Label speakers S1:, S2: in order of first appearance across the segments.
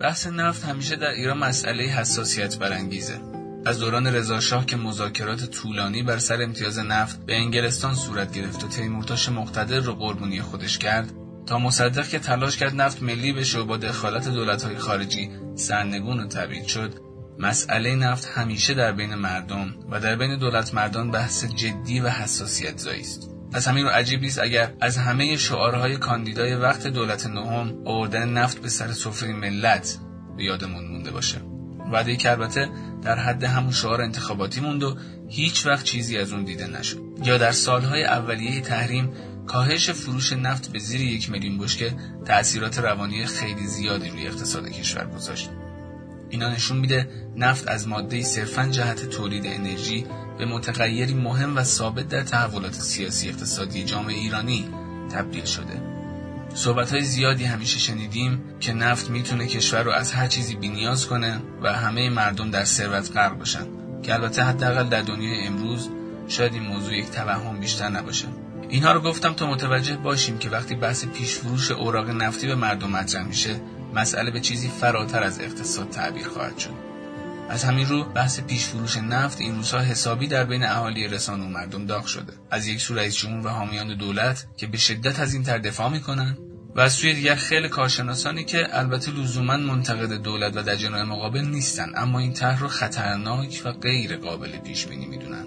S1: بحث نفت همیشه در ایران مسئله حساسیت برانگیزه. از دوران رضاشاه که مذاکرات طولانی بر سر امتیاز نفت به انگلستان صورت گرفت و تیمورتاش مقتدر رو قربونی خودش کرد تا مصدق که تلاش کرد نفت ملی بشه و با دخالت دولت‌های خارجی سرنگون و تبعید شد. مسئله نفت همیشه در بین مردم و در بین دولت مردان بحث جدی و حساسیت زایی است. از همین رو عجیب نیست اگر از همه شعارهای کاندیدای وقت دولت نهم آوردن نفت به سر سفره ملت به یادمون مونده باشه. وعده که البته در حد همون شعار انتخاباتی موند و هیچ وقت چیزی از اون دیده نشد. یا در سالهای اولیه تحریم کاهش فروش نفت به زیر یک میلیون بشکه تأثیرات روانی خیلی زیادی روی اقتصاد کشور گذاشت. اینا نشون میده نفت از ماده صرفا جهت تولید انرژی به متغیری مهم و ثابت در تحولات سیاسی اقتصادی جامعه ایرانی تبدیل شده. صحبت های زیادی همیشه شنیدیم که نفت می‌تونه کشور رو از هر چیزی بینیاز کنه و همه مردم در ثروت غرق باشن که البته حداقل در دنیای امروز شاید این موضوع یک توهم بیشتر نباشه. اینها رو گفتم تا متوجه باشیم که وقتی بحث پیش فروش اوراق نفتی به مردم مطرح میشه مسئله به چیزی فراتر از اقتصاد تعبیر خواهد شد. از همین رو بحث پیش فروش نفت این روزها حسابی در بین اهالی رسانه و مردم داغ شده. از یک سو رئیس جمهور و حامیان دولت که به شدت از این طرح دفاع می‌کنن و از سوی دیگر خیلی کارشناسانی که البته لزوما منتقد دولت و در جناح مقابل نیستن اما این طرح رو خطرناک و غیر قابل پیش بینی می‌دونن.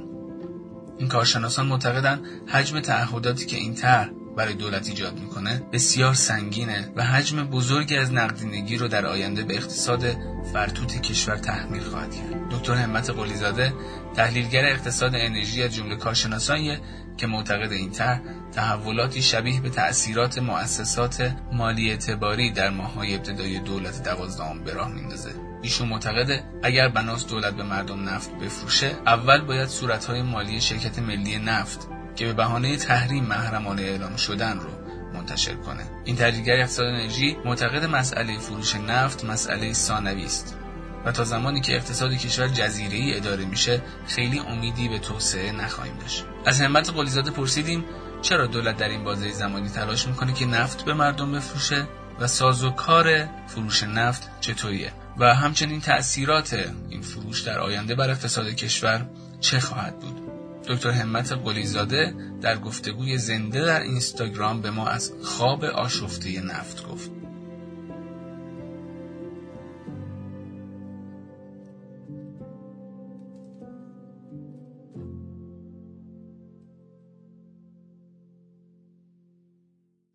S1: این کارشناسان معتقدند حجم تعهداتی که این طرح برای دولت ایجاد می‌کنه بسیار سنگینه و حجم بزرگی از نقدینگی رو در آینده به اقتصاد فرتوت کشور تحمیل خواهد کرد. دکتر همت قلیزاده تحلیلگر اقتصاد انرژی از جمله کارشناسانیه که معتقد این طرح تحولاتی شبیه به تأثیرات مؤسسات مالی اعتباری در ماههای ابتدای دولت دوازدهم به راه میندازه ایشون معتقده اگر بناس دولت به مردم نفت بفروشه اول باید صورتهای مالی شرکت ملی نفت که به بهانه تحریم محرمانه اعلام شدن رو منتشر کنه. این تحلیلگر اقتصاد انرژی معتقد مسئله فروش نفت مسئله ثانوی است. و تا زمانی که اقتصاد کشور جزیره ای اداره میشه خیلی امیدی به توسعه نخواهیم داشت. از همت قلیزاده پرسیدیم چرا دولت در این بازه زمانی تلاش می‌کنه که نفت به مردم بفروشه و ساز و کار فروش نفت چطوریه؟ و همچنین تأثیرات این فروش در آینده بر اقتصاد کشور چه خواهد بود؟ دکتر همت قلیزاده در گفتگوی زنده در اینستاگرام به ما از خواب آشفته نفت گفت.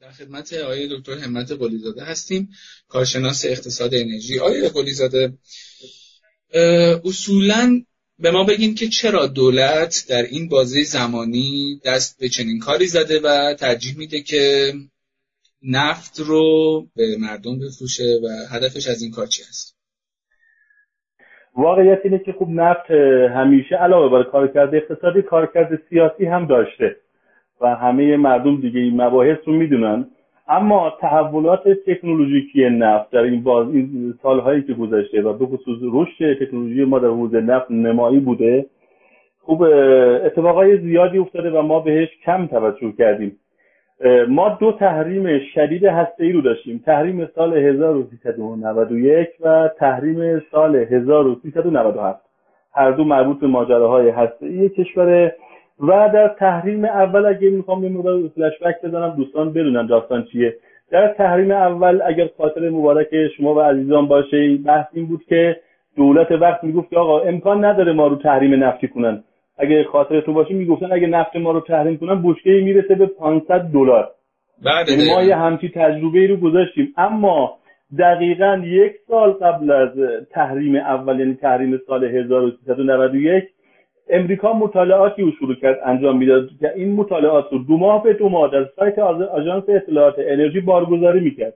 S1: در خدمت آقای دکتر همت قلیزاده هستیم کارشناس اقتصاد انرژی. آقای قلیزاده اصولا به ما بگین که چرا دولت در این بازه زمانی دست به چنین کاری زده و ترجیح میده که نفت رو به مردم بفروشه و هدفش از این کار چی هست
S2: واقعیت اینه که خوب نفت همیشه علاوه بر کارکرد اقتصادی کارکرد سیاسی هم داشته و همه مردم دیگه این مباحث رو می‌دونن. اما تحولات تکنولوژیکی نفت در این باز این سالهایی که گذشته و به خصوص رشد تکنولوژی ما در حوزه نفت نمایی بوده خوب اتفاقای زیادی افتاده و ما بهش کم توجه کردیم. ما دو تحریم شدید ای رو داشتیم. تحریم سال 1391 و تحریم سال 1397 هر دو مربوط به ماجراهای ای کشور و در تحریم اول اگه می‌خوام یه مقدار فلش بزنم دوستان بدونن داستان چیه. در تحریم اول اگر خاطر مبارک شما و عزیزان باشه بحث این بود که دولت وقت می‌گفت که آقا امکان نداره ما رو تحریم نفتی کنن. اگه خاطرتون باشه می‌گفتن اگه نفت ما رو تحریم کنن بشکه می‌رسه به 500 دلار.
S1: بعد
S2: یعنی ما یه همچی تجربه ای رو گذاشتیم. اما دقیقا یک سال قبل از تحریم اول یعنی تحریم سال 1391 امریکا مطالعاتی رو شروع کرد انجام می‌داد که این مطالعات رو دو ماه به دو ماه در سایت آژانس اطلاعات انرژی بارگذاری می‌کرد.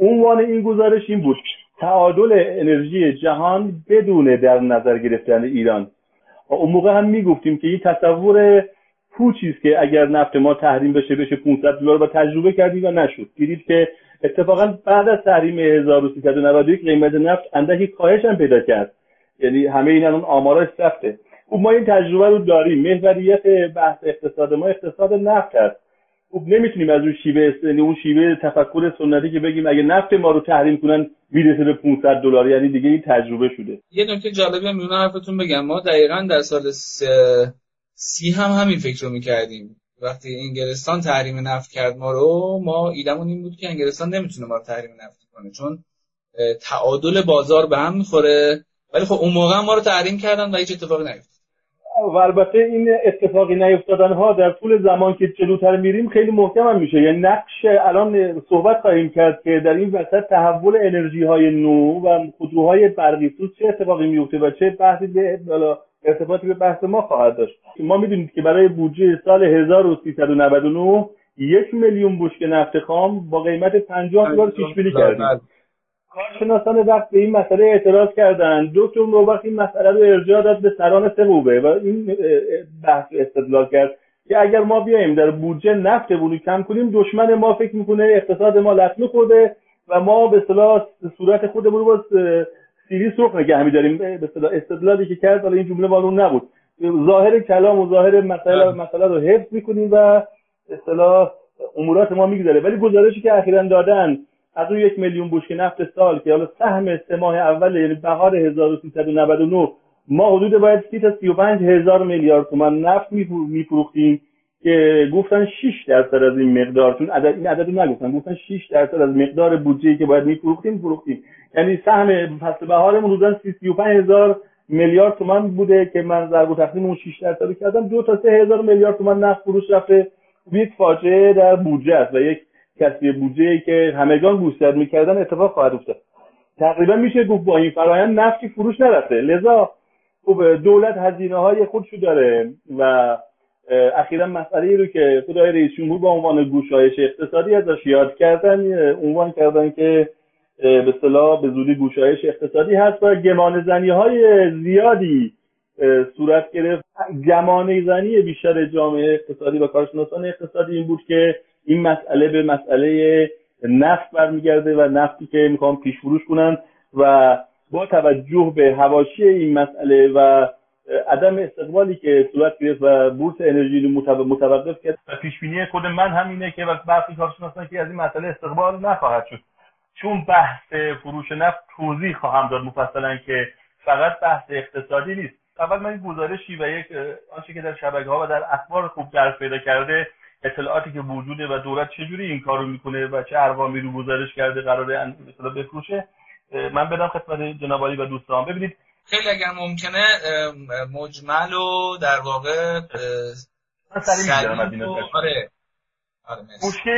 S2: عنوان این گزارش این بود تعادل انرژی جهان بدون در نظر گرفتن ایران. اون موقع هم می‌گفتیم که این تصور پوچی است که اگر نفت ما تحریم بشه بشه 500 دلار و تجربه کردیم و نشد. دیدید که اتفاقا بعد از تحریم 1391 قیمت نفت اندکی کاهش هم پیدا کرد. یعنی همه این الان آمارش خب ما این تجربه رو داریم. محوریت بحث اقتصاد ما اقتصاد نفت هست خب نمی‌تونیم از اون شیوه یعنی اون شیوه تفکر سنتی که بگیم اگه نفت ما رو تحریم کنن می‌رسه به 500 دلار. یعنی دیگه این تجربه شده.
S3: یه نکته جالبی میونه حرفتون بگم. ما دقیقا در سال سی هم همین فکر رو می‌کردیم. وقتی انگلستان تحریم نفت کرد ما رو ما ایدمون این بود که انگلستان نمی‌تونه ما رو تحریم نفت کنه. چون تعادل بازار به هم می‌خوره. ولی خب اون موقع ما رو تحریم کردن و هیچ اتفاقی نیفتاد.
S2: و البته این اتفاقی نیفتادن ها در طول زمان که جلوتر میریم خیلی محکم هم میشه. یعنی نقش الان صحبت خواهیم کرد که در این وسط تحول انرژی های نو و خودروهای برقی سوز چه اتفاقی میفته و چه بحثی به ارتباطی به بحث ما خواهد داشت. ما می‌دونید که برای بودجه سال 1399 یک میلیون بشکه نفت خام با قیمت 50 دلار پیش بینی کردیم. کارشناسان وقت به این مسئله اعتراض کردند. دکتر نوبخت این مسئله رو ارجاع داد به سران سقوبه و این بحث استدلال کرد که اگر ما بیایم در بودجه نفت رو کم کنیم دشمن ما فکر می‌کنه اقتصاد ما لطمه خورده و ما به اصطلاح صورت خودمون رو با سیری سرخ نگه میداریم. به اصطلاح استدلالی که کرد حالا این جمله مال نبود. ظاهر کلام و ظاهر مسئله بله. مسئله رو حفظ می‌کنیم و اصطلاح امورات ما میگذره. ولی گزارشی که اخیرا دادن از اون یک میلیون بشکه نفت سال که حالا سهم سه ماه اول یعنی بهار 1399 ما حدود باید 30 تا 35 هزار میلیارد تومان نفت میفروختیم که گفتن 6 درصد از این مقدار چون عدد این عدد نگفتن گفتن 6 درصد از مقدار بودجه که باید میفروختیم فروختیم. یعنی سهم فصل بهارمون حدود 35 هزار میلیارد تومان بوده که من ضرب و تقسیم اون 6 درصد کردم. دو تا سه هزار میلیارد تومان نفت فروش رفته. یک فاجعه در بودجه است و یک کسری بودجه ای که همگان گوشزد می‌کردن اتفاق خواهد افتاد. تقریبا میشه گفت با این فرایند نفتی فروش نرفته. لذا خب دولت هزینه های خودشو داره و اخیرا مسئله رو که خدای رئیس جمهور با عنوان گوشایش اقتصادی ازش یاد کردن عنوان کردن که به اصطلاح به زودی گوشایش اقتصادی هست و گمان زنی های زیادی صورت گرفت. گمانه زنی بیشتر جامعه اقتصادی و کارشناسان اقتصادی این بود که این مسئله به مسئله نفت برمیگرده و نفتی که می‌خوام پیش فروش کنن و با توجه به هواشی این مسئله و عدم استقبالی که صورت گرفت و بورس انرژی رو متوقف کرد و پیش بینی خود من همینه که برخی کارشناسان که از این مسئله استقبال نخواهد شد. چون بحث فروش نفت توضیح خواهم داد مفصلا که فقط بحث اقتصادی نیست. اول من این گزارشی و یک آنچه که در شبکه ها و در اخبار خوب درس پیدا کرده اطلاعاتی که وجوده و دولت چجوری این کارو می‌کنه و چه ارقامی رو گزارش کرده قراره مثلا بفروشه من بدم خدمت جناب و دوستان. ببینید
S3: خیلی اگر ممکنه مجمل و در واقع
S2: آره. آره مشکل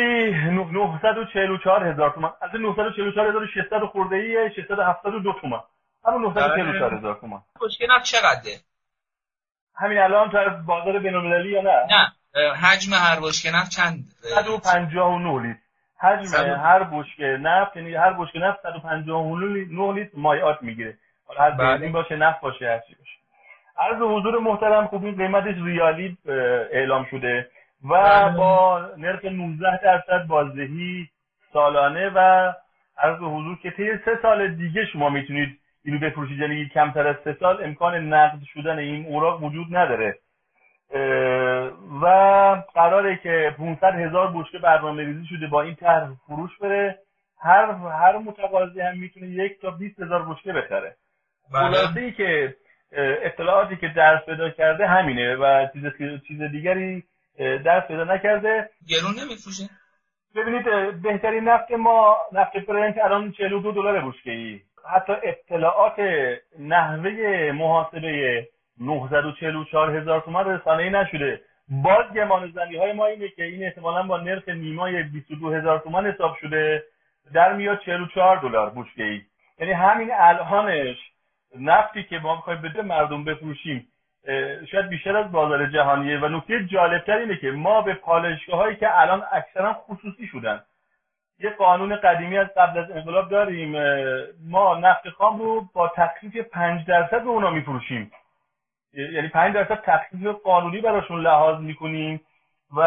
S2: 944 هزار تومان. از 944 هزار 600 خورده ای 672 تومان. همون 944 هزار تومان.
S3: مشکل چقدره؟
S2: همین الان تو بازار بین‌المللی یا نه؟
S3: نه. حجم هر بشکه نفت چند؟
S2: 159 لیتر. حجم هر بشکه نفت یعنی هر بشکه نفت 159 لیتر مایعات می‌گیره. هر بله. بنزین باشه نفت باشه هر چی باشه. عرض حضور محترم خوب این قیمتش ریالی اعلام شده و بله. با نرخ 19 درصد بازدهی سالانه و عرض حضور که طی سه سال دیگه شما می‌تونید اینو بفروشید یعنی کمتر از سه سال امکان نقد شدن این اوراق وجود نداره. و قراره که 500 هزار بشکه برنامه ریزی شده با این طرح فروش بره. هر هر متقاضی هم می‌تونه یک تا 20 هزار بشکه بخره. بله. خلاصه ای که اطلاعاتی که درس پیدا کرده همینه و چیز چیز دیگری درس پیدا نکرده.
S3: گرون نمیفروشه؟
S2: ببینید بهترین نفت ما نفت برنت الان 42 دلار بشکه ای حتی اطلاعات نحوه محاسبه 944 هزار تومان رسانه ای نشده. باز گمان زنی های ما اینه که این احتمالا با نرخ نیمای 22 هزار تومان حساب شده در میاد 44 دلار بشکه ای یعنی همین الانش نفتی که ما می‌خوایم بده مردم بفروشیم شاید بیشتر از بازار جهانیه. و نکته جالبتر اینه که ما به پالشگاه هایی که الان اکثرا خصوصی شدن یه قانون قدیمی از قبل از انقلاب داریم ما نفت خام رو با تخفیف 5 درصد به اونا میفروشیم. یعنی 5 درصد تخفیف قانونی براشون لحاظ می‌کنیم و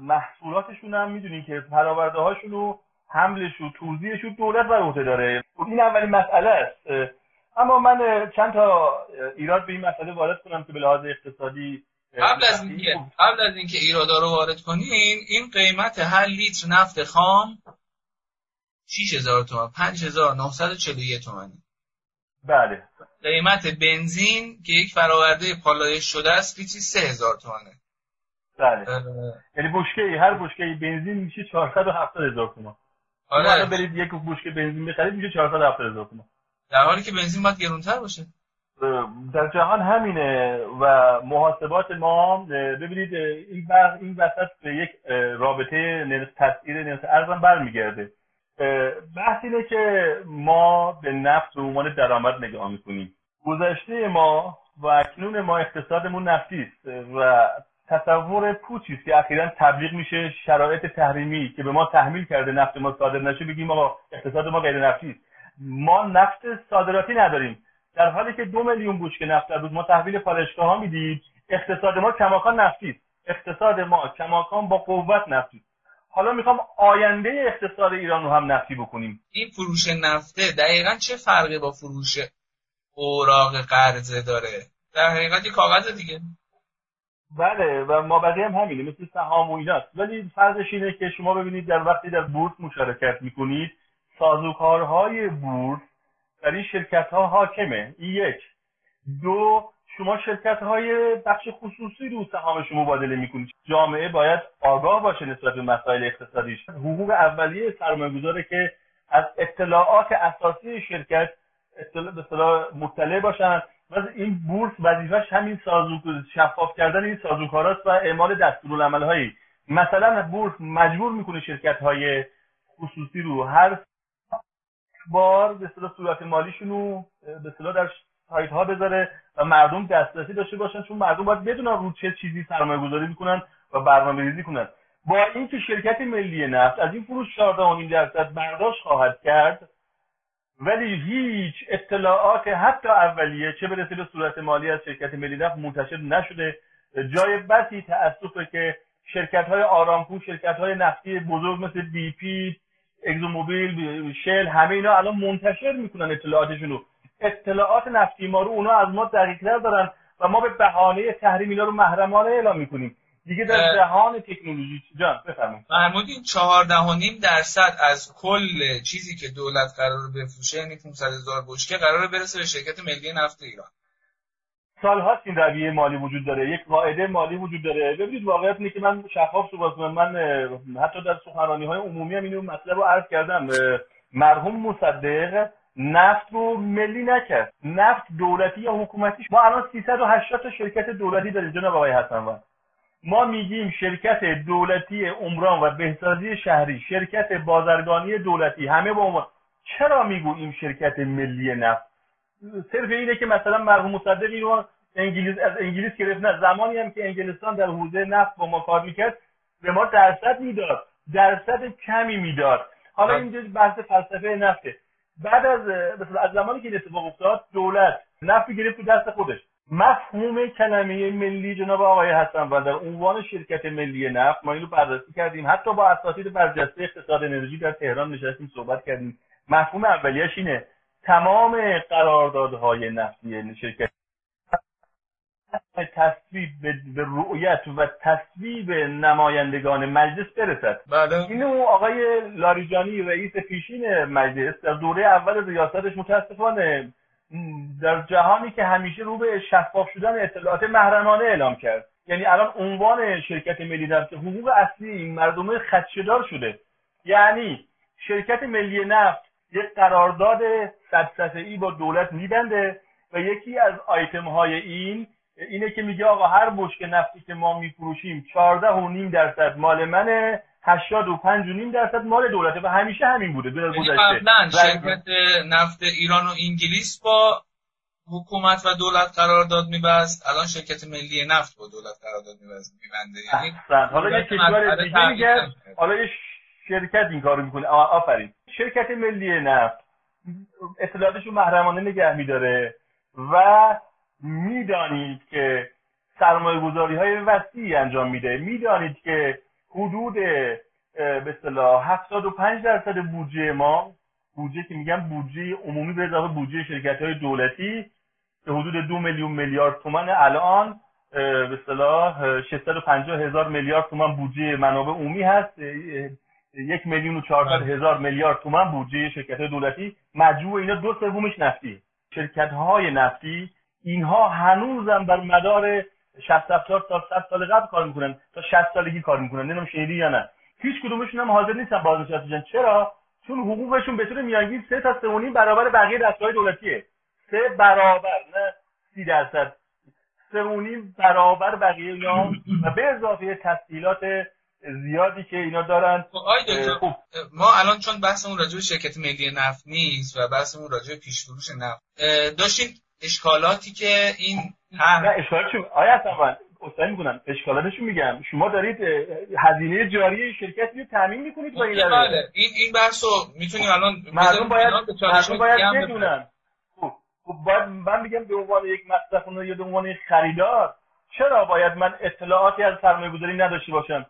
S2: محصولاتشون هم می‌دونیم که پراورده هاشون رو حملش و توضیحش رو دولت بر عهده داره. این اولین مسئله است. اما من چند تا ایراد به این مسئله وارد کنم که به لحاظ اقتصادی
S3: قبل از اینکه قبل از اینکه ایرادا رو وارد کنین این قیمت هر لیتر نفت خام 6000 تومان 5941 تومانی
S2: بله.
S3: قیمت بنزین که یک فراورده پالایش شده است لیتری 3000 تومانه
S2: بله. یعنی بشکه هر بشکه بنزین میشه 470 هزار تومان. آره. برید یک بشکه بنزین بخرید میشه 470 هزار تومان.
S3: در حالی که بنزین باید گرونتر باشه.
S2: در جهان همینه و محاسبات ما ببینید این بر این وسط به یک رابطه نرخ تسعیر نرخ ارزم برمیگرده. بحث اینه که ما به نفت به عنوان درآمد نگاه می‌کنیم. گذشته ما و اکنون ما اقتصادمون نفتی است و تصور پوچی است که اخیرا تبلیغ میشه شرایط تحریمی که به ما تحمیل کرده نفت ما صادر نشه بگیم آقا اقتصاد ما غیر نفتی است ما نفت صادراتی نداریم. در حالی که دو میلیون بشکه نفت در روز ما تحویل پالایشگاه ها می‌دید اقتصاد ما کماکان نفتی است اقتصاد ما کماکان با قوت نفتی حالا می‌خوام آینده اقتصاد ایران رو هم نفتی بکنیم.
S3: این فروش نفته دقیقا چه فرقی با فروش اوراق قرضه داره؟ در حقیقت یه کاغذ دیگه.
S2: بله و ما بقیه هم همینه مثل سهام و ایناست ولی فرضش اینه که شما ببینید در وقتی در بورس مشارکت می‌کنید سازوکارهای بورس در این شرکت ها حاکمه. این یک. دو شما شرکت های بخش خصوصی رو سهام شما مبادله می‌کنید. جامعه باید آگاه باشه نسبت به مسائل اقتصادیش. حقوق اولیه سرمایه‌گذاره که از اطلاعات اساسی شرکت اطلاع مطلع باشن و این بورس وظیفش همین سازو شفاف کردن این سازوکاراست و اعمال دستورالعملهایی. مثلا بورس مجبور می‌کنه شرکت های خصوصی رو هر بار به اصطلاح صورت مالیشون رو به اصطلاح در سایت ها بذاره و مردم دسترسی داشته باشن چون مردم باید بدونن رو چه چیزی سرمایه گذاری می‌کنن و برنامه ریزی کنن. با اینکه شرکت ملی نفت از این فروش 14.5 درصد برداشت خواهد کرد ولی هیچ اطلاعات حتی اولیه چه برسه به صورت مالی از شرکت ملی نفت منتشر نشده. جای بسی تاسفه که شرکت های آرامکو شرکت های نفتی بزرگ مثل بی پی اگزوموبیل شل همه اینا الان منتشر می‌کنن اطلاعاتشون رو. اطلاعات نفتی ما رو اونا از ما دقیقتر دارن و ما به بهانه تحریم اینا رو محرمانه اعلام می‌کنیم. دیگه در جهان تکنولوژی جان بفرمایید.
S3: فرمودین 14.5 درصد از کل چیزی که دولت قرار بفروشه یعنی 500 هزار بشکه قرار برسه به شرکت ملی نفت ایران.
S2: سالهاست این رویه مالی وجود داره. یک قاعده مالی وجود داره. ببینید واقعیت اینه که من شفاف صحبت من حتی در سخنرانی های عمومی هم اینو مطلب رو عرض کردم. مرحوم مصدق نفت رو ملی نکرد. نفت دولتی یا حکومتی ما الان 380 تا شرکت دولتی داریم جناب آقای حسن ما میگیم شرکت دولتی عمران و بهسازی شهری شرکت بازرگانی دولتی همه با عنوان. چرا می‌گوییم شرکت ملی نفت؟ صرف اینه که مثلا مرحوم مصدق اینو انگلیس از انگلیس گرفت. نه زمانی هم که انگلستان در حوزه نفت با ما کار می‌کرد به ما درصد می‌داد. درصد کمی می‌داد. حالا بله. اینجا بحث فلسفه نفته. بعد از مثلا از زمانی که این اتفاق افتاد دولت نفت گرفت تو دست خودش. مفهوم کلمه ملی جناب آقای حسن و در عنوان شرکت ملی نفت ما اینو بررسی کردیم. حتی با اساتید برجسته اقتصاد انرژی در تهران نشستیم صحبت کردیم. مفهوم اولیش اینه تمام قراردادهای نفتی شرکت تصویب به رؤیت و تصویب نمایندگان مجلس برسد.
S3: بله.
S2: اینو آقای لاریجانی رئیس پیشین مجلس در دوره اول ریاستش متاسفانه در جهانی که همیشه رو به شفاف شدن اطلاعات محرمانه اعلام کرد. یعنی الان عنوان شرکت ملی نفت حقوق اصلی این مردم خدشدار شده. یعنی شرکت ملی نفت یک قرارداد صد ای با دولت میبنده و یکی از آیتم های این اینه که میگه آقا هر بشک نفتی که ما میفروشیم 14 و نیم درصد مال منه 85 و نیم درصد مال دولته و همیشه همین بوده در
S3: یعنی گذشته شرکت نفت ایران و انگلیس با حکومت و دولت قرارداد میبست الان شرکت ملی نفت با دولت قرارداد میبنده.
S2: یعنی حالا یه کشور دیگه میگه حالا یه شرکت این کارو می‌کنه. آفرین. شرکت ملی نفت اطلاعاتش رو محرمانه نگه میداره و می‌دانید که سرمایه گذاری های وسیعی انجام میده. می‌دانید که حدود به اصطلاح 75 درصد بودجه ما بودجه که میگم بودجه عمومی به اضافه بودجه شرکت های دولتی به حدود دو میلیون میلیارد تومن الان به اصطلاح 650 هزار میلیارد تومان بودجه منابع عمومی هست. یک میلیون و چهارصد هزار میلیارد تومان بودجه شرکت دولتی. مجموع اینا دو سومش نفتی. شرکت های نفتی اینها هنوزم بر مدار 60 70 سال 100 سال قبل کار می‌کنن. تا 60 سالگی کار می‌کنن. نمی‌دونم شنیدی یا نه. هیچ کدومشون هم حاضر نیستن بازنشسته بشن. چرا؟ چون حقوقشون به طور میانگین 3 تا 3 برابر بقیه دستگاه دولتیه. سه برابر نه سی درصد. سه برابر بقیه اینا و به اضافه تسهیلات زیادی که اینا دارن
S3: خب، خب. ما الان چون بحثمون راجع به شرکت ملی نفت نیست و بحثمون راجع به پیش فروش نفت داشتیم اشکالاتی که این
S2: نه اشکالاتشون آیا اصلا اصلا می‌کنم اشکالاتشون میگم. شما دارید هزینه جاری شرکت رو تامین می‌کنید با این
S3: بله این این بحثو می‌تونیم الان
S2: مردم باید مردم باید بدونن. خب باید من میگم به عنوان یک مصرف یا به عنوان یک خریدار چرا باید من اطلاعاتی از سرمایه گذاری نداشته باشم؟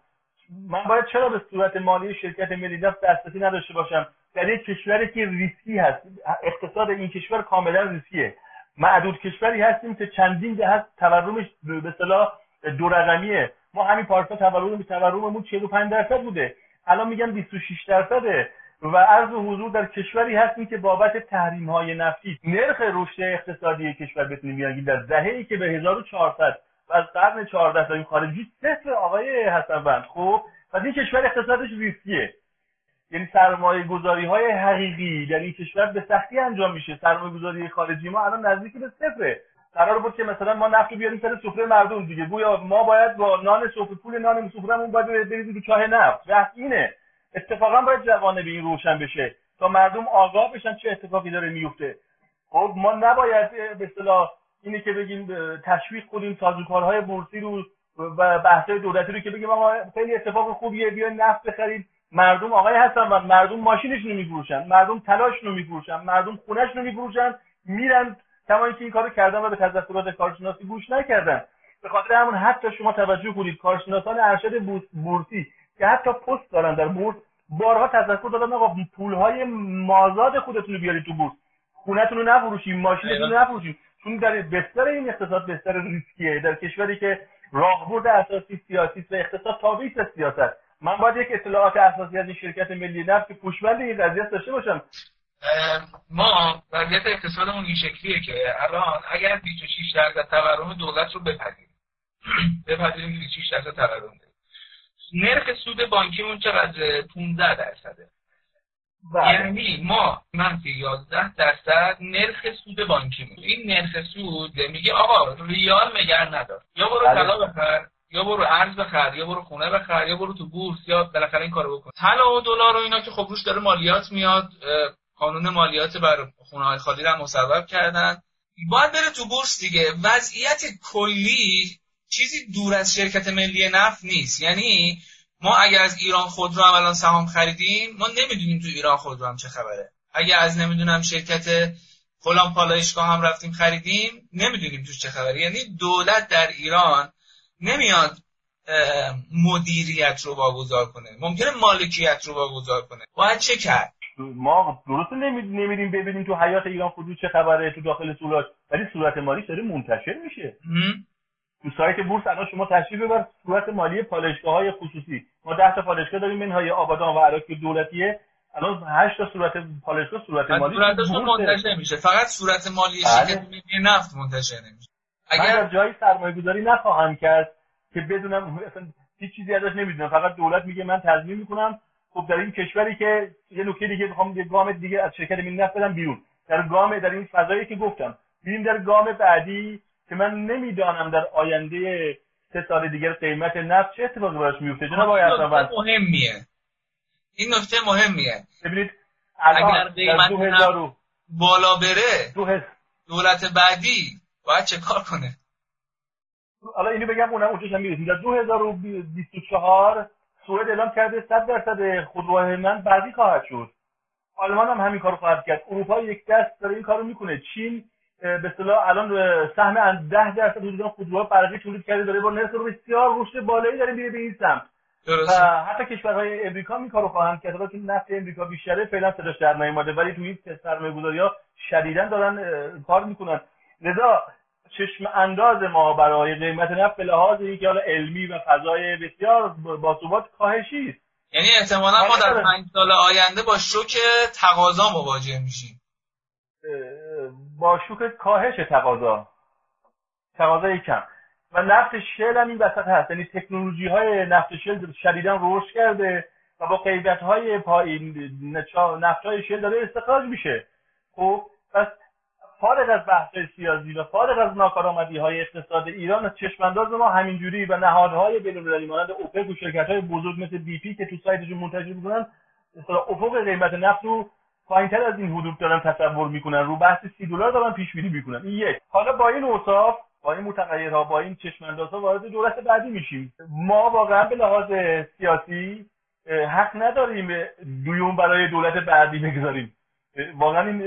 S2: من باید چرا به صورت مالی شرکت ملی نفت دسترسی نداشته باشم؟ در یک کشوری که ریسکی هست. اقتصاد این کشور کاملا ریسکیه. معدود کشوری هستیم که چندین دهه تورمش به اصطلاح دو رقمیه. ما همین پارسا تورم تورممون 45 درصد بوده. الان میگن 26 درصده و عرض حضور در کشوری هستیم که بابت تحریم های نفتی. نرخ رشد اقتصادی کشور بتونیم بیانگیم در دهه که به 1400 و از قرن 14 داریم خارجی صفر آقای حسن بند. خب و این کشور اقتصادش ریسکیه. یعنی سرمایه گذاری های حقیقی در این کشور به سختی انجام میشه. سرمایه گذاری خارجی ما الان نزدیک به صفره. قرار بود که مثلا ما نفت بیاریم سر سفره مردم دیگه. گویا ما باید با نان سفره پول نان سفرهمون باید بریزیم تو چاه نفت. وقت اینه. اتفاقا باید جوانه به این روشن بشه. تا مردم آگاه بشن چه اتفاقی داره میفته. خب ما نباید به اصطلاح اینه که بگیم تشویق کنیم سازوکارهای بورسی رو و بحث‌های دولتی رو که بگیم ما خیلی اتفاق خوبیه بیا نفت بخرید مردم آقای هستن و مردم ماشینشون رو میفروشن مردم تلاششون رو میفروشن مردم خونهشون رو میفروشن میرن کما اینکه این کارو کردن و به تذکرات کارشناسی گوش نکردن. به خاطر همون حتی شما توجه کنید کارشناسان ارشد بورسی که حتی پست دارن در بورس بارها تذکر دادن آقا پولهای مازاد خودتون رو بیارید تو بورس. خونتون رو نفروشید ماشینتون رو نفروشید چون در بستر این اقتصاد بستر ریسکیه. در کشوری که راهبرد اساسی سیاسی و اقتصاد تابعی سیاست. من باید یک اطلاعات اساسی از این شرکت ملی نفت که پوشبند این قضیه داشته باشم.
S3: ما وضعیت اقتصادمون این شکلیه که الان اگر 26 درصد تورم دولت رو بپذیریم. بپذیریم 26 درصد تورم نرخ سود بانکیمون چقدر 15 درصده. بله. یعنی ما منفی 11 درصد نرخ سود بانکی این نرخ سود میگه آقا ریال مگر ندار. یا برو بله. طلا بخر. یا برو ارز بخر یا برو خونه بخر یا برو تو بورس یا بالاخره این کارو بکن. طلا و دلار و اینا که خب روش داره مالیات میاد قانون مالیات بر خونه های خالی رو مصوب کردن. باید بره تو بورس دیگه. وضعیت کلی چیزی دور از شرکت ملی نفت نیست. یعنی ما اگر از ایران خودرو هم الان سهام خریدیم ما نمی‌دونیم تو ایران خودرو هم چه خبره. اگر از نمی‌دونم شرکت فلان پالایشگاه هم رفتیم خریدیم نمی‌دونیم توش چه خبره. یعنی دولت در ایران نمیاد مدیریت رو واگذار کنه. ممکنه مالکیت رو واگذار کنه. باید چه کرد؟
S2: ما درست نمیدیم ببینیم تو حیات ایران خودرو چه خبره تو داخل سولاش ولی صورت مالی داره منتشر میشه. تو سایت بورس الان شما تشریف ببر صورت مالی پالایشگاه های خصوصی. ما 10 تا پالایشگاه داریم منهای آبادان و عراق دولتیه. الان 8 تا صورت پالایشگاه صورت مالی
S3: منتشر نمیشه. فقط صورت مالی بله. شرکت نفت منتشر نمیشه.
S2: اگر من جایی سرمایه گذاری نخواهم کرد که بدونم اصلا هیچ چیزی ازش نمی‌دونم. فقط دولت میگه من تضمین می‌کنم. خب در این کشوری که یه نکته دیگه می‌خوام یه گام دیگه از شرکت ملی نفت بدم بیرون. در گام در این فضایی که گفتم. ببین در گام بعدی که من نمی‌دانم در آینده سه سال دیگر قیمت نفت چه اتفاقی براش میفته جناب آقای
S3: اصلا مهمیه. این نکته مهمیه.
S2: ببینید
S3: اگر قیمت نفت بالا بره دولت بعدی باید چه کار کنه؟
S2: حالا اینو بگم اونم اونجاش هم می‌رسیم. در 2024 سوئد اعلام کرده 100 درصد خودروهای من بعدی خواهد شد. آلمان هم همین کارو خواهد کرد. اروپا یک دست داره این کارو می‌کنه. چین به اصطلاح الان سهم 10 درصد حدودا خودروها برقی تولید کرده. داره با نرخ بسیار رشد بالایی داره میره به این سمت. و حتی کشورهای امریکا این کارو خواهند کرد. چون نفت امریکا بیشتره فعلا صداش در نیومده. ولی توی این سرمایه گذاری ها شدیدا دارن کار می‌کنن. لذا چشم انداز ما برای قیمت نفت به لحاظ اینکه حالا علمی و فضای بسیار باثبات کاهشی است.
S3: یعنی احتمالا ما در پنج سال آینده با شوک تقاضا مواجه میشیم.
S2: با شوک کاهش تقاضا. تقاضا کم. و نفت شل هم این وسط هست. یعنی تکنولوژی های نفت شل شدیدا رشد کرده و با قیمت های پایین نفت های شل داره استخراج میشه. خب پس فارغ از بحث سیاسی و فارغ از ناکارآمدی های اقتصاد ایران چشمانداز ما همینجوری و نهادهای بین‌المللی مانند اوپک و شرکت های بزرگ مثل بی پی که تو سایتشون منتشر می‌کنن افق قیمت نفت رو پایینتر از این حدود دارن تصور می‌کنن رو بحث سی دلار دارن پیش بینی می‌کنن. این یک. حالا با این اوصاف با این متغیرها با این چشماندازها وارد دولت بعدی میشیم. ما واقعا به لحاظ سیاسی حق نداریم دویون برای دولت بعدی بگذاریم. واقعا این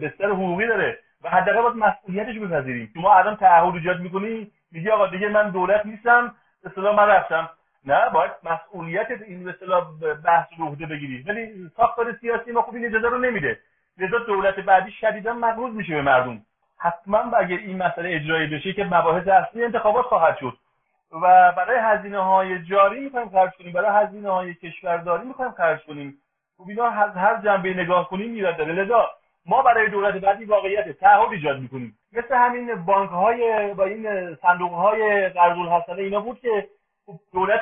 S2: بستر حقوقی داره و حداقل باید مسئولیتش بپذیریم. شما الان تعهد ایجاد می‌کنی میگی آقا دیگه من دولت نیستم به من رفتم. نه باید مسئولیت این به بحث رو عهده بگیری. ولی ساختار سیاسی ما خوب این اجازه رو نمیده. لذا دولت بعدی شدیدا مغروض میشه به مردم. حتما اگر این مسئله اجرایی بشه که مباحث اصلی انتخابات خواهد شد. و برای هزینه های جاری می‌خوایم خرج کنیم. برای هزینه های کشورداری می‌خوایم خرج کنیم. اینا از هر جنبه نگاه کنیم میرد داره. لذا ما برای دولت بعدی واقعیت تعهد ایجاد می‌کنیم. مثل همین بانک های با این صندوق های قرض الحسنه اینا بود که دولت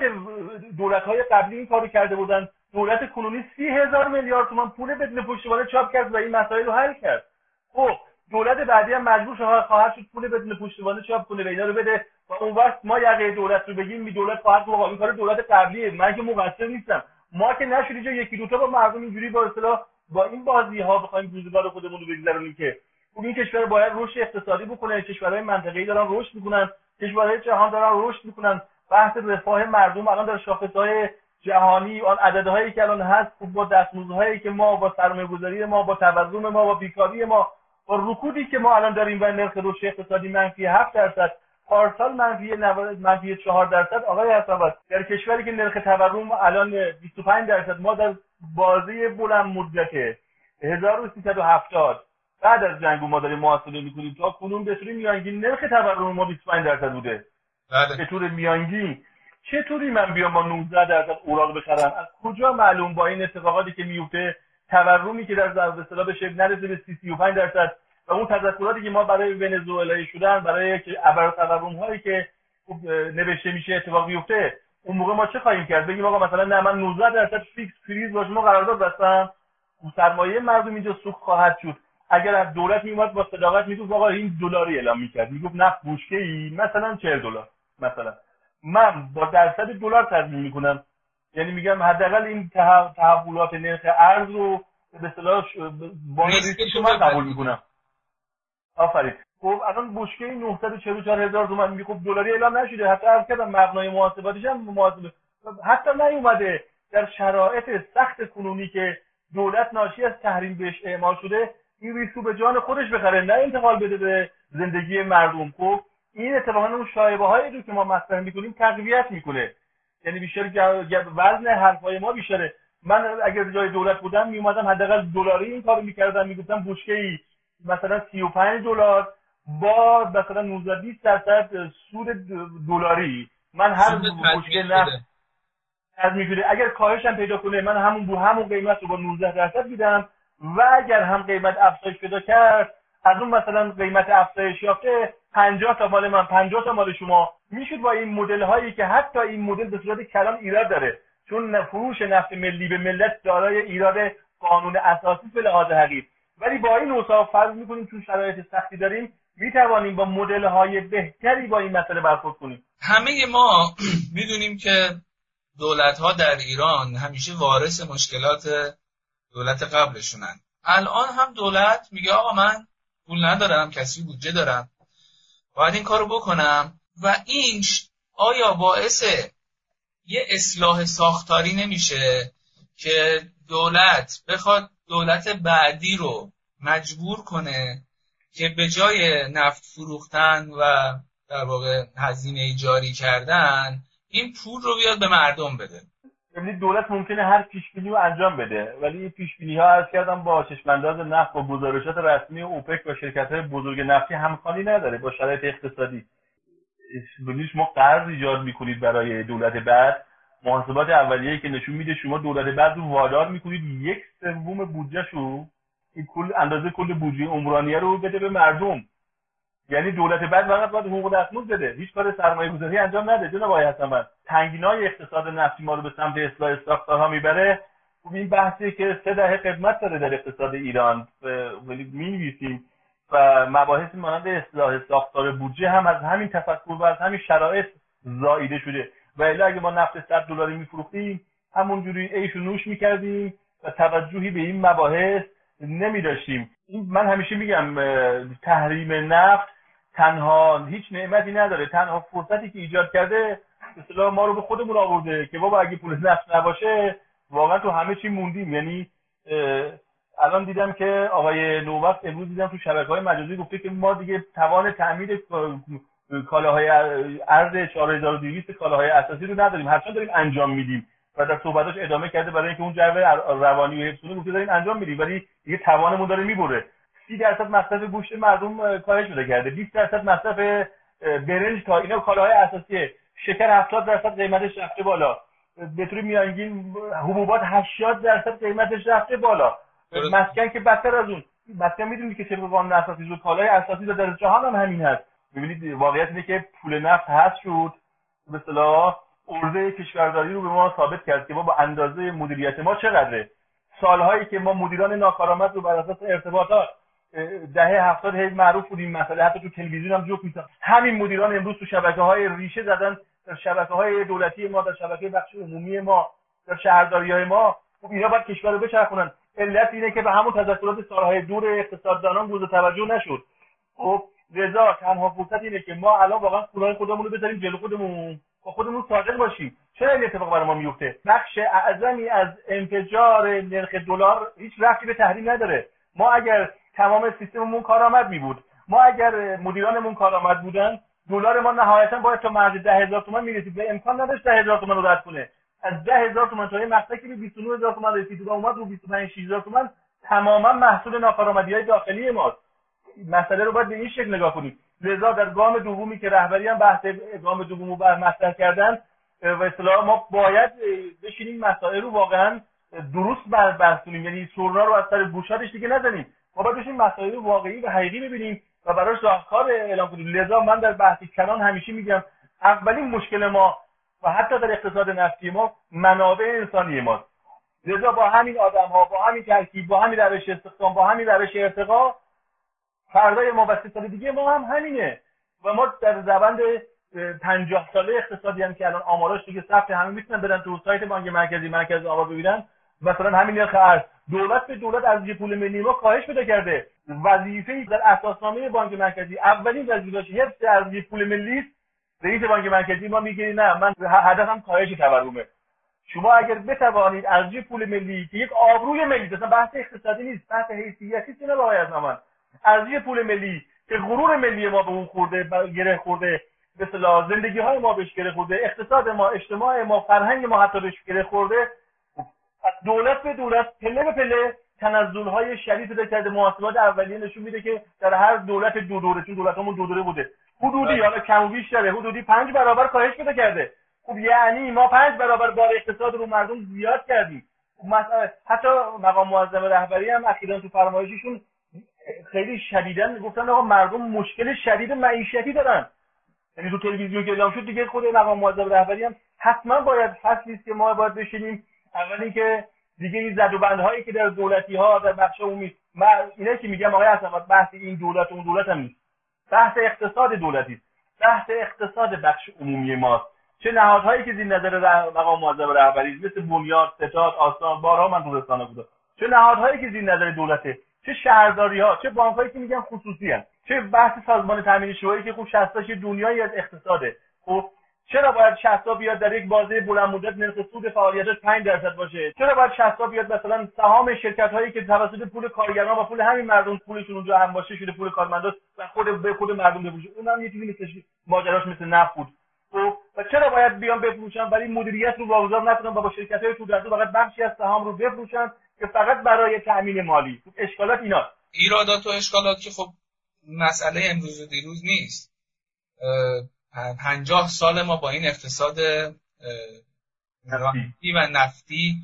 S2: دولت های قبلی این کارو کرده بودن. دولت کنونی سی هزار میلیارد تومان پول بدون پشتوانه چاپ کرد و این مسائل رو حل کرد. خب دولت بعدی هم مجبور خواهد شد پول بدون پشتوانه چاپ کنه و اینا رو بده. و اون وقت ما یقه دولت رو بگیم می دولت خواهد این کار دولت قبلیه. من که مقصر نیستم. ما که نشد جا یکی دوتا با مردم اینجوری با اصطلاح با این بازی ها بخوایم روزگار خودمون رو بگذرونیم که خب این کشور باید رشد اقتصادی بکنه کشورهای منطقه‌ای دارن رشد می‌کنن کشورهای جهان دارن رشد می‌کنن. بحث رفاه مردم الان در شاخصهای جهانی آن عددهایی که الان هست خب با دستمزدهایی که ما با سرمایه‌گذاری ما با تورم ما با بیکاری ما با رکودی که ما الان داریم و نرخ رشد اقتصادی منفی 7 درصد. پارسال منفی منفی 4 درصد آقای حسابات در کشوری که نرخ تورم الان 25 درصد ما در بازی بلند مدت 1370 بعد از جنگ ما داریم محاسبه می‌کنیم. تا کنون به طور میانگین نرخ تورم ما 25 درصد بوده.
S3: بله.
S2: به طور میانگین. چطوری من بیام با 19 درصد اوراق بخرم؟ از کجا معلوم با این اتفاقاتی که میفته تورمی که در ضرب اصطلاح بشه نرسه به 30 35 درصد؟ و اون تذکراتی که ما برای ونزوئلا شدن برای ابر تورم هایی که نوشته میشه اتفاق بیفته اون موقع ما چه خواهیم کرد؟ بگیم آقا مثلا نه من 19 درصد فیکس فریز باشه ما قرارداد بستم. سرمایه مردم اینجا سوق خواهد شد. اگر از دولت میومد با صداقت می‌گفت آقا این دلاری اعلام می‌کرد. می‌گفت نفت بوشکه ای مثلا 40 دلار مثلا. من با درصد دلار تضمین می‌کنم. یعنی میگم حداقل این تحولات نرخ ارز رو به اصطلاح با ریسک من قبول می‌کنم. آفرین. خب الان بشکه 944 هزار تومان میگه خب دلاری اعلام نشده. حتی از کردم مبنای محاسباتش هم محاسبه. حتی نیومده. در شرایط سخت کنونی که دولت ناشی از تحریم بهش اعمال شده این ریسو به جان خودش بخره. نه انتقال بده به زندگی مردم. خب این اتفاقا اون شایبه هایی رو که ما مطرح می‌کنیم تقویت می‌کنه. یعنی بیشتر وزن حرفای ما بیشتره. من اگر جای دولت بودم میومدم حداقل دلاری این کارو می‌کردم می‌گفتم بشکه ای مثلا 35 دلار با مثلا 19 20 درصد سود دلاری من هر بشکه نفت از می‌گیره. اگر کاهش هم پیدا کنه من همون بو همون قیمت رو با 19 درصد میدم. و اگر هم قیمت افزایش پیدا کرد از اون مثلا قیمت افزایش یافته 50 تا مال من 50 تا مال شما می‌شد با این مدل هایی که حتی این مدل به صورت کلان ایراد داره. چون فروش نفت ملی به ملت دارای ایراد قانون اساسی به لحاظ حقیق. ولی با این اوصاف فرض می‌کنیم چون شرایط سختی داریم می‌توانیم با مدل های بهتری با این مسئله برخورد کنیم.
S3: همه ما می‌دونیم که دولت ها در ایران همیشه وارث مشکلات دولت قبلشونن. الان هم دولت میگه آقا من پول ندارم کسی بودجه دارم باید این کارو بکنم. و این آیا باعث یه اصلاح ساختاری نمیشه که دولت بخواد دولت بعدی رو مجبور کنه که به جای نفت فروختن و در واقع هزینه جاری کردن این پول رو بیاد به مردم بده.
S2: ببینید دولت ممکنه هر پیش بینی رو انجام بده ولی این پیش بینی ها از کردم با چشمانداز نفت و گزارشات رسمی اوپک و شرکت های بزرگ نفتی همخوانی نداره با شرایط اقتصادی. شما قرض ایجاد می‌کنید برای دولت بعد؟ محاسبات اولیه که نشون میده شما دولت بعد رو وادار می‌کنید یک سوم بودجه شو این کل اندازه کل بودجه عمرانیه رو بده به مردم. یعنی دولت بعد فقط باید حقوق دستمزد بده. هیچ کار سرمایه گذاری انجام نده جناب آقای حسن تنگینای اقتصاد نفتی ما رو به سمت اصلاح ساختارها می‌بره. خب این بحثی که سه دهه خدمت داره در اقتصاد ایران ولی می‌نویسیم. و مباحث مانند اصلاح ساختار بودجه هم از همین تفکر و از همین شرایط زاییده شده. و اگه ما نفت 100 دلاری میفروختیم همونجوری ایش و نوش می‌کردیم و توجهی به این مباحث نمی داشتیم من همیشه میگم تحریم نفت تنها هیچ نعمتی نداره. تنها فرصتی که ایجاد کرده مثلا ما رو به خودمون آورده که بابا اگه پول نفت نباشه واقعا تو همه چی موندیم. یعنی الان دیدم که آقای نوبخت امروز دیدم تو شبکه های مجازی گفته که ما دیگه توان تعمیر کالاهای ارز 4200 کالاهای اساسی رو نداریم. هرچند داریم انجام میدیم. و در صحبتاش ادامه کرده برای اینکه اون جو روانی و حفظونه گفته داریم انجام میدیم. ولی دیگه توانمون داره می‌بره. 30 درصد مصرف گوشت مردم کاهش شده کرده. 20 درصد مصرف برنج تا اینا کالاهای اساسیه. شکر 70 درصد قیمتش رفته بالا. به طور میانگین حبوبات 80 درصد قیمتش رفته بالا. مسکن که بدتر از اون. مسکن می‌دونید که طبق قانون اساسی کالای اساسی در جهان هم همین هست. ببینید واقعیت اینه که پول نفت هست شد. به اصطلاح ارزه کشورداری رو به ما ثابت کرد که ما با اندازه مدیریت ما چقدره. سالهایی که ما مدیران ناکارآمد رو بر اساس ارتباطات دهه هفتاد هی معروف بودیم مسئله حتی تو تلویزیون هم جوک میسن همین مدیران امروز تو شبکه های ریشه زدن در شبکه های دولتی ما در شبکه بخش عمومی ما در شهرداری های ما. خب اینا باید کشور رو بچرخونن. علت اینه که به همون تذکرات سالهای دور اقتصاددانان گوز توجه نشد. خب رضا تنها فرصت اینه که ما الان واقعا پولای خودمون رو بذاریم جلو خودمون با خودمون صادق باشیم. چرا این اتفاق برای ما میفته؟ بخش اعظمی از انفجار نرخ دلار هیچ رفتی به تحریم نداره. ما اگر تمام سیستممون کارآمد می بود ما اگر مدیرانمون کارآمد بودن دلار ما نهایتا باید تا مرز ده هزار تومن می‌رسید. به امکان نداشت ده هزار تومن رو رد کنه. از ده هزار تومن تا یه مقطعی که به 29 هزار تومن رسید و اومد رو 25 هزار تومن تماما محصول ناکارآمدی های داخلی ماست. مسئله رو باید به این شکل نگاه کنیم. لذا در گام دومی که رهبری هم بحث گام دوم رو مطرح کردن و اصطلاح ما باید بشینیم مسائل رو واقعا درست بحث کنیم یعنی سرنا رو از سر گوشاتش دیگه نزنیم. ما باید بشینیم مسائل واقعی و حقیقی ببینیم و براش راهکار اعلام کنیم. لذا من در بحث کنان همیشه میگم اولین مشکل ما و حتی در اقتصاد نفتی ما منابع انسانی ماست. لذا با همین آدم ها با همین ترکیب با همین روش استخدام با همین روش ارتقا فردای ما و سال دیگه ما هم همینه. و ما در روند پنجاه ساله اقتصادی هم که الان آماراش دیگه ثبت همه می‌تونن برن تو سایت بانک مرکزی مرکز آمار ببینن. مثلا همین نرخ ارز دولت به دولت از یه پول ملی ما کاهش پیدا کرده. وظیفه در اساسنامه بانک مرکزی اولین وظیفه حفظ یه پول ملی رئیس بانک مرکزی ما میگه نه من هدفم کاهش تورمه. شما اگر بتوانید از پول ملی که یک آبروی ملی مثلا بحث اقتصادی نیست بحث حیثیتی نه باید از ارزی پول ملی. که غرور ملی ما به اون خورده گره خورده. به زندگی های ما بهش گره خورده. اقتصاد ما اجتماع ما فرهنگ ما حتی بهش گره خورده. از دولت به دولت پله به پله تنزل های شدید پیدا کرده. محاسبات اولیه نشون میده که در هر دولت دو دوره چون دولتمون دو دوره بوده. حدودی بله. حالا کم و بیش داره. حدودی پنج برابر کاهش پیدا کرده. خب یعنی ما پنج برابر بار اقتصاد رو مردم زیاد کردیم. مسئله حتی مقام معظم رهبری هم اخیرا تو فرمایششون خیلی شدیدن گفتن آقا مردم مشکل شدید معیشتی دارن. یعنی تو تلویزیون که اعلام شد دیگه خود مقام معظم رهبری هم حتما باید فصلی که ما باید بشینیم. اول اینکه دیگه این زد و بندهایی که در دولتی ها در بخش عمومی اینا که میگم آقای حسن بحث این دولت و اون دولت هم نیست. بحث اقتصاد دولتی بحث اقتصاد بخش عمومی ماست. چه نهادهایی که زیر نظر مقام معظم رهبری مثل بنیاد ستاد آستان بارها من تو بودم. چه نهادهایی که زیر نظر دولته. چه شهرداری ها چه بانک که میگن خصوصی هست چه بحث سازمان تامین شوهایی که خوب شستاش دنیایی از اقتصاده. خب چرا باید 60 بیاد در یک بازه بلند مدت نرخ سود فعالیتش 5 درصد باشه؟ چرا باید 60 بیاد مثلا سهام شرکت هایی که توسط پول کارگران و پول همین مردم پولشون اونجا هم باشه شده پول کارمندان و خود به خود مردم بفروشه؟ اونم یه چیزی مثل ماجراش مثل نفت بود. خب و چرا باید بیان بفروشن؟ ولی مدیریت رو واگذار نکنن. و با شرکت های تودرزو فقط بخشی از سهام رو بفروشن که فقط برای تأمین مالی. اشکالات اینا.
S3: ایرادات و اشکالات که خب مسئله امروز و دیروز نیست. پنجاه سال ما با این اقتصاد نفتی. و نفتی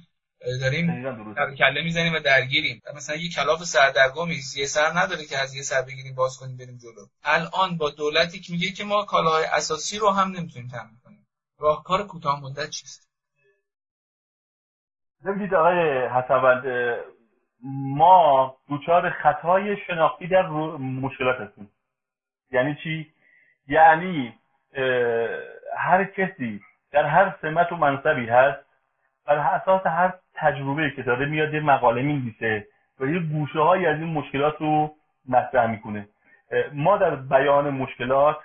S3: داریم در کله می‌زنیم و درگیریم. مثلا یه کلاف سردرگمی یه سر نداره که از یه سر بگیریم باز کنیم بریم جلو. الان با دولتی که میگه که ما کالاهای اساسی رو هم نمی‌تونیم تامین کنیم. راهکار کوتاه مدت چیست؟
S2: ببینید آقای حسابند ما دوچار خطای شناختی در مشکلات هستیم. یعنی چی؟ یعنی هر کسی در هر سمت و منصبی هست. بر اساس هر تجربه که داره میاد یه مقاله می‌نویسه و یه گوشه های از این مشکلات رو مطرح می‌کنه. ما در بیان مشکلات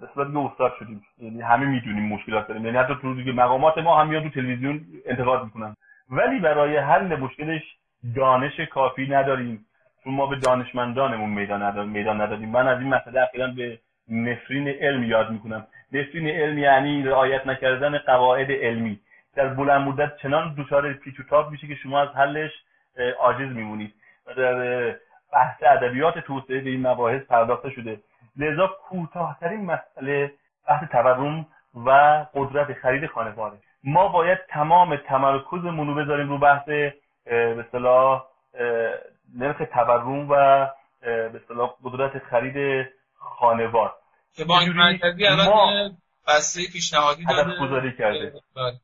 S2: به صورت دیگه استاد شدیم یعنی همه می‌دونیم مشکلات داریم. یعنی حتی تو دیگه مقامات ما هم میاد تو تلویزیون انتقاد می‌کنن. ولی برای حل مشکلش دانش کافی نداریم. چون ما به دانشمندانمون میدان میدان نداریم من از این مسئله اخیرا به نفرین علم یاد می‌کنم. نفرین علم یعنی رعایت نکردن قواعد علمی. در بلند مدت چنان دچار پیچ و تاب میشه که شما از حلش عاجز میمونید. و در بحث ادبیات توسعه به این مباحث پرداخته شده. لذا کوتاهترین مسئله بحث تورم و قدرت خرید خانواره ما باید تمام تمرکزمون رو بذاریم رو بحث به اصطلاح نرخ تورم و به اصطلاح قدرت خرید خانوار
S3: که بانک مرکزی الان بسته پیشنهادی داده
S2: گذاری کرده. بله.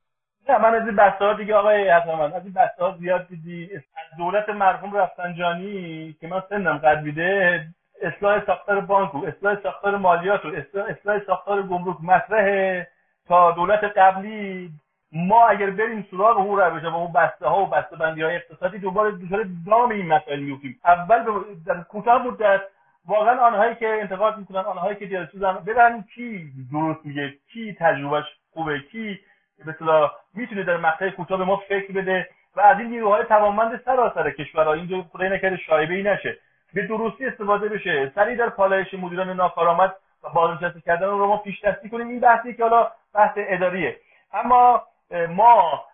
S2: نه من از این بسته ها دیگه آقای من از این بسته ها زیاد دیدی. دولت مرحوم رفسنجانی که من سنم قد میده اصلاح ساختار بانک و اصلاح ساختار مالیات و اصلاح ساختار گمرک مطرح تا دولت قبلی ما اگر بریم سراغ اون روش و اون بسته ها و بسته بندی های اقتصادی دوباره دچار دام این مسائل میفتیم اول در کوتاه مدت واقعا آنهایی که انتقاد می‌کنن آنهایی که دلسوزن ببرن کی درست میگه کی تجربهش خوبه کی به اصطلاح می‌تونه در مقطع کوتاه به ما فکر بده و از این نیروهای توانمند سراسر کشور اینجا خدای نکرده شایبه ای نشه. به درستی استفاده بشه. سریع در پالایش مدیران ناکارآمد و بازنشسته کردن رو ما پیش دستی کنیم. این بحثی که حالا بحث اداریه. اما ما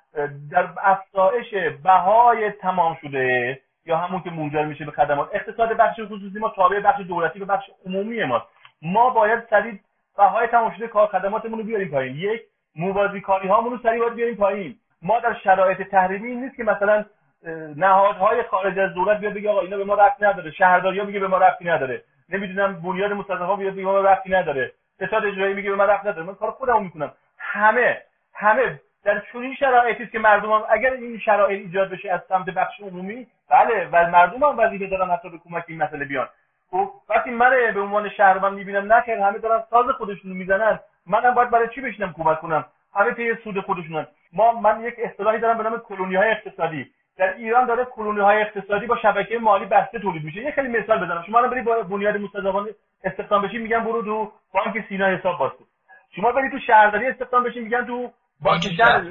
S2: در افزایش بهای تمام شده یا همون که منجر میشه به خدمات اقتصاد بخش خصوصی ما تابع بخش دولتی و بخش عمومی ماست. ما باید سریع بهای تمام شده کار خدماتمون رو بیاریم پایین. یک موازی کاری هامون رو سریع باید بیاریم پایین. ما در شرایط تحریمی نیست که مثلا نهادهای خارج از دولت بیاد بگه آقا اینا به ما رفت نداره. شهرداری میگه به ما رفتی نداره. نمی‌دونم بنیاد مستضعفان بیاد بگه به ما رفتی نداره. ستاد اجرایی میگه به ما رفت نداره. من کار خودمو می‌کنم. همه همه در چنین شرایطی است که مردم هم اگر این شرایط ایجاد بشه از سمت بخش عمومی بله و مردم هم وظیفه دارن حتی به کمک این مسئله بیان. خب وقتی من به عنوان شهروند می‌بینم نخیر همه دارن ساز خودشون می‌زنن. منم باید برای چی بشینم کمک کنم؟ همه پی سود خودشونن. ما من یک اصطلاحی دارم به نام کلونی های اقتصادی. در ایران داره کلونی های اقتصادی با شبکه مالی بسته تولید میشه. یه خیلی مثال بزنم. شما الان برید با بنیاد مستضعفان استخدام بشین میگن برو تو بانک سینا حساب باز شما برید تو شهرداری استخدام بشین میگن تو بانک شهر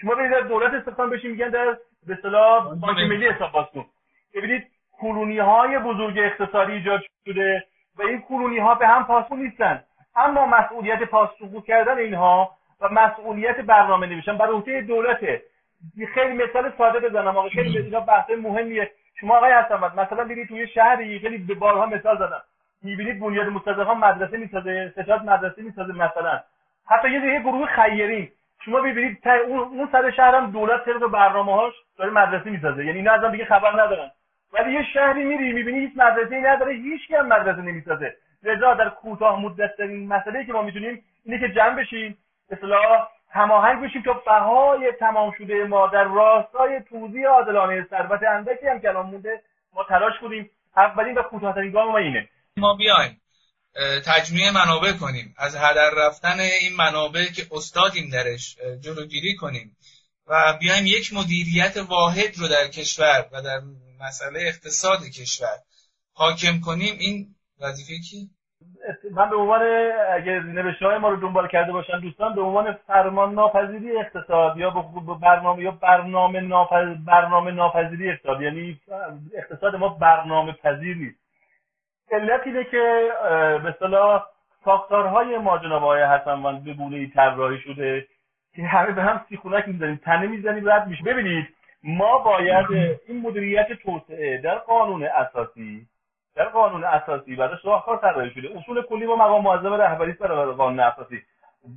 S2: شما برید در دولت استخدام بشین میگن در به اصطلاح بانک ملی. حساب باز کن ببینید کلونی های بزرگ اقتصادی ایجاد شده و این کلونی ها به هم پاسخ نیستن. اما مسئولیت پاسخگو کردن اینها و مسئولیت برنامه نوشتن بر عهده دولته خیلی مثال ساده بزنم. آقا خیلی اینا بحث مهمیه. شما آقای هستم مثلا برید توی شهری خیلی به بارها مثال زدم. می‌بینید بنیاد مستضعفان مدرسه می‌سازه ستاد مدرسه می‌سازه مثلا. حتی یه یه گروه خیرین. شما ببینید اون اون سر شهر هم دولت طبق برنامه‌هاش داره مدرسه می‌سازه. یعنی اینا ازم دیگه خبر ندارن. ولی یه شهری میری می‌بینی هیچ مدرسه ای نداره هیچ هم مدرسه نمی‌سازه. لذا در کوتاه مدت این مسئله که ما می‌تونیم اینه که جمع بشیم اصلاح هماهنگ بشیم تا بهای تمام شده ما در راستای توزیع عادلانه ثروت اندکی هم که مونده ما تلاش کنیم. اولین و کوتاهترین گام ما اینه.
S3: ما بیایم تجمیع منابع کنیم. از هدر رفتن این منابع که استادیم درش جلوگیری کنیم و بیایم یک مدیریت واحد رو در کشور و در مسئله اقتصاد کشور حاکم کنیم. این وظیفه کی؟
S2: من به عنوان اگر نوشته های ما رو دنبال کرده باشن دوستان به عنوان فرمان ناپذیری اقتصاد یا به برنامه یا برنامه ناپذیر برنامه ناپذیری اقتصاد. یعنی اقتصاد ما برنامه پذیر نیست. علت اینه که به اصطلاح ساختارهای ما جناب آقای حسن به گونه ای طراحی شده که همه به هم سیخونک می‌زنیم تنه می‌زنیم رد میشه. ببینید ما باید این مدیریت توسعه در قانون اساسی در قانون اساسی برای راهکار طراحی شده. اصول کلی ما مقام معظم رهبری برای قانون اساسی.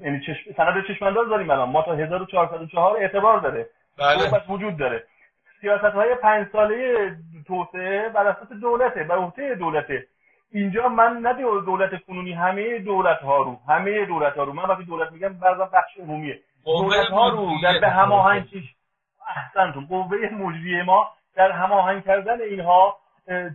S2: یعنی چشم سند چشمانداز داریم الان. ما تا 1404 اعتبار داره.
S3: بله.
S2: بس وجود داره. سیاست های پنج ساله توسعه بر اساس دولته بر عهده دولته. اینجا من نه دولت کنونی همه دولت ها رو همه دولت ها رو. من وقتی دولت میگم بعضا بخش عمومیه دولت ها رو در به هماهنگی احسنتون. قوه مجریه ما در هماهنگ کردن اینها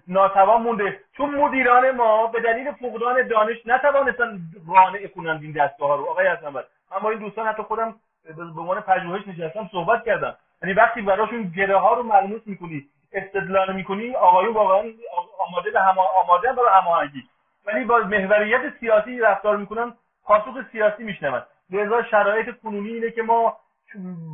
S2: ناتوان مونده. چون مدیران ما به دلیل فقدان دانش نتوانستن قانع کنند این دستگاه ها رو. آقای حسن من با این دوستان حتی خودم به عنوان پژوهش نشستم صحبت کردم. یعنی وقتی براشون گره ها رو ملموس می‌کنی استدلال می‌کنی آقایون واقعا آماده به هم آماده برای هماهنگی. ولی با محوریت سیاسی رفتار می‌کنن پاسخ سیاسی میشنون لذا شرایط کنونی اینه که ما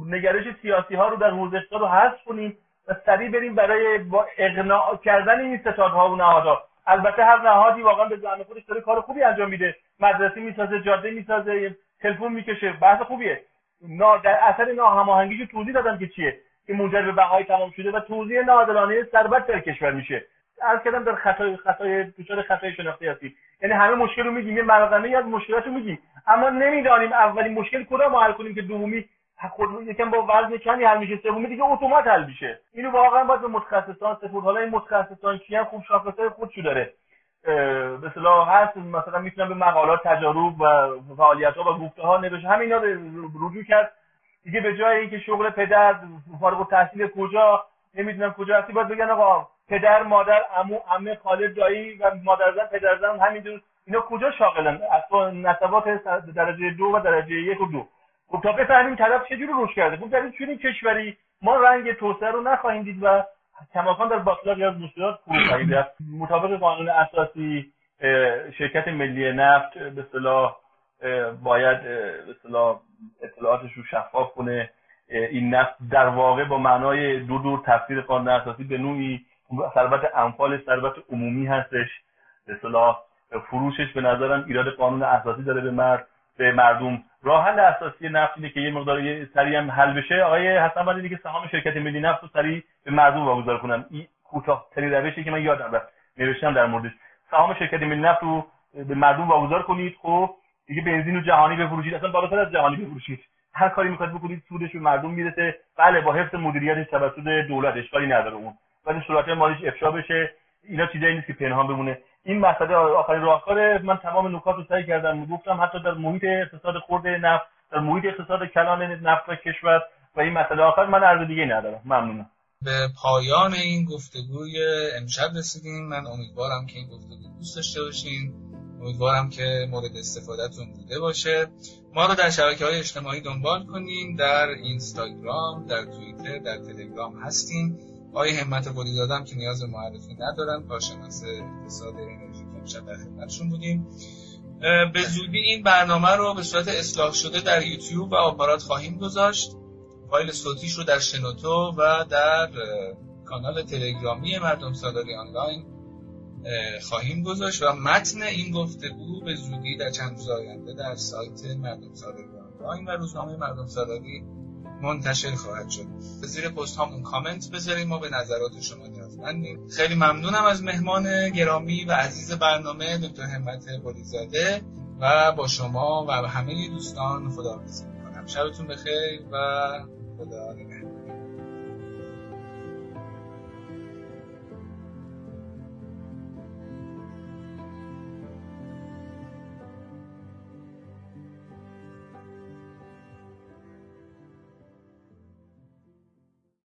S2: نگرش سیاسی ها رو در حوزه رو حذف کنیم. و سریع بریم برای با اقناع کردن این ستادها و نهادها. البته هر نهادی واقعا به زعم خودش داره کار خوبی انجام میده. مدرسه می‌سازه جاده می‌سازه تلفن می‌کشه. بحث خوبیه. نا در اثر ناهماهنگیش توضیح دادم که چیه؟ که منجر به بقای تمام شده و توضیح ناعادلانه ثروت در کشور میشه. از کردم در خطای خطای دچار خطای شناختی هستی. یعنی همه مشکل رو میگیم. یه مقدمه از مشکلات رو میگیم. اما نمی‌دانیم اولین مشکل کدام حل کنیم که دومی خود یکم با وزن کمی حل میشه. سومی دیگه اتومات حل میشه. اینو واقعا باید به متخصصان سپرد. حالا این متخصصان کیان؟ خوب شاخصای خودشو داره. به اصطلاح هست. مثلا می‌تونم به مقالات تجارب و فعالیت ها و گفته ها نوشت همینا رجوع کرد. دیگه به جای اینکه شغل پدر فارغ التحصیل کجا؟ نمی‌دونم کجا هستی. باید بگن آقا پدر مادر عمو عمه خاله دایی و مادرزن پدرزن همینجور. اینا کجا شاغلن؟ اصلا نسبات درجه دو و درجه یک و دو. خب تا بفهمیم طرف چجوری روش کرده. خب در این کشوری ما رنگ توسعه رو نخواهیم دید و کماکان در باطلاقی از مشکلات فرو خواهیم رفت مطابق قانون اساسی شرکت ملی نفت به صلاح باید به صلاح اطلاعاتش رو شفاف کنه. این نفت در واقع با معنای دو دور تفسیر قانون اساسی به نوعی ثروت انفال ثروت عمومی هستش. به صلاح فروشش به نظرم ایراد قانون اساسی داره به مرد. به مردم. راه حل اساسی نفت اینه که یه مقدار سریع هم حل بشه. آقای حسن ولی دیگه سهام شرکت ملی نفت رو سریع به مردم واگذار کنن. این کوتاه‌ترین روشی که من یادم رفت. نوشتم در موردش. سهام شرکت ملی نفت رو به مردم واگذار کنید. خب دیگه بنزین رو جهانی بفروشید اصلا بالاتر از جهانی بفروشید هر کاری می‌خواد بکنید سودش به مردم می‌رسه. بله با حفظ مدیریت توسط دولت اشکالی نداره اون. ولی صورت مالیش افشا بشه. اینا چیزایی نیست که پنهان بمونه. این مسئله آخرین راهکار من تمام نکات رو سعی کردم گفتم حتی در محیط اقتصاد خورده نفت در محیط اقتصاد کلان نفت و کشور و این مسئله آخر من عرض دیگه ندارم. ممنونم.
S3: به پایان این گفتگوی امشب رسیدیم. من امیدوارم که این گفتگو دوست داشته باشین. امیدوارم که مورد استفادهتون بوده باشه. ما رو در شبکه های اجتماعی دنبال کنین. در اینستاگرام در توییتر در تلگرام هستیم. آقای همت قولی دادم که نیاز معرفی ندارن کارشناس اقتصاد انرژی که امشب در خدمتشون بودیم. به زودی این برنامه رو به صورت اصلاح شده در یوتیوب و آپارات خواهیم گذاشت. فایل صوتیش رو در شنوتو و در کانال تلگرامی مردم سالاری آنلاین خواهیم گذاشت و متن این گفتگو به زودی در چند روز آینده در سایت مردم سالاری آنلاین و روزنامه مردم سالاری منتشر خواهد شد. زیر پست هامون کامنت بذاریم ما به نظرات شما نیازمندیم خیلی ممنونم از مهمان گرامی و عزیز برنامه دکتر همت بولیزاده و با شما و همه دوستان خداحافظی می‌کنم. شبتون بخیر و خدا